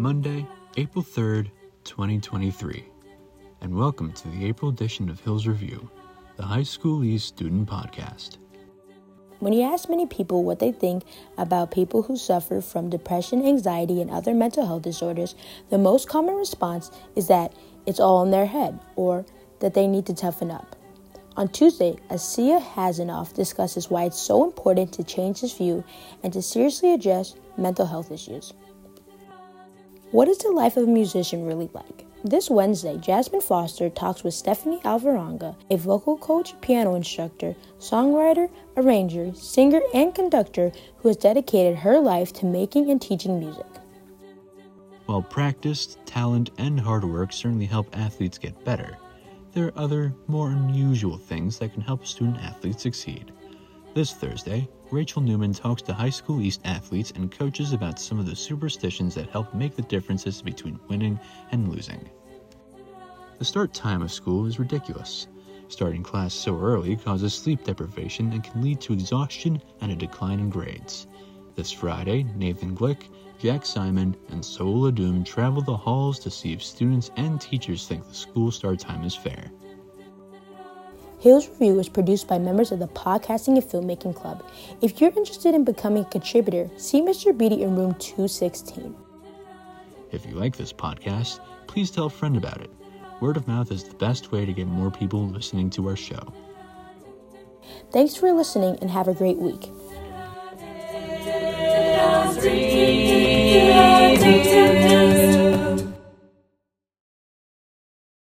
April 3rd, 2023, and welcome to the April edition of Hills Review, the High School East Student Podcast. When you ask many people what they think about people who suffer from depression, anxiety, and other mental health disorders, the most common response is that it's all in their head or that they need to toughen up. On Tuesday, Asiya Hasanoff discusses why it's so important to change this view and to seriously address mental health issues. What is the life of a musician really like? This Wednesday, Jasmine Foster talks with Stephanie Alvarenga, a vocal coach, piano instructor, songwriter, arranger, singer, and conductor who has dedicated her life to making and teaching music. While practice, talent, and hard work certainly help athletes get better, there are other, more unusual things that can help student athletes succeed. This Thursday, Rachel Neuman talks to high school East athletes and coaches about some of the superstitions that help make the differences between winning and losing. The start time of school is ridiculous. Starting class so early causes sleep deprivation and can lead to exhaustion and a decline in grades. This Friday, Nathan Glick, Jack Simon, and Saul Adum travel the halls to see if students and teachers think the school start time is fair. Hills Review is produced by members of the Podcasting and Filmmaking Club. If you're interested in becoming a contributor, see Mr. Beatty in room 216. If you like this podcast, please tell a friend about it. Word of mouth is the best way to get more people listening to our show. Thanks for listening and have a great week. Dream.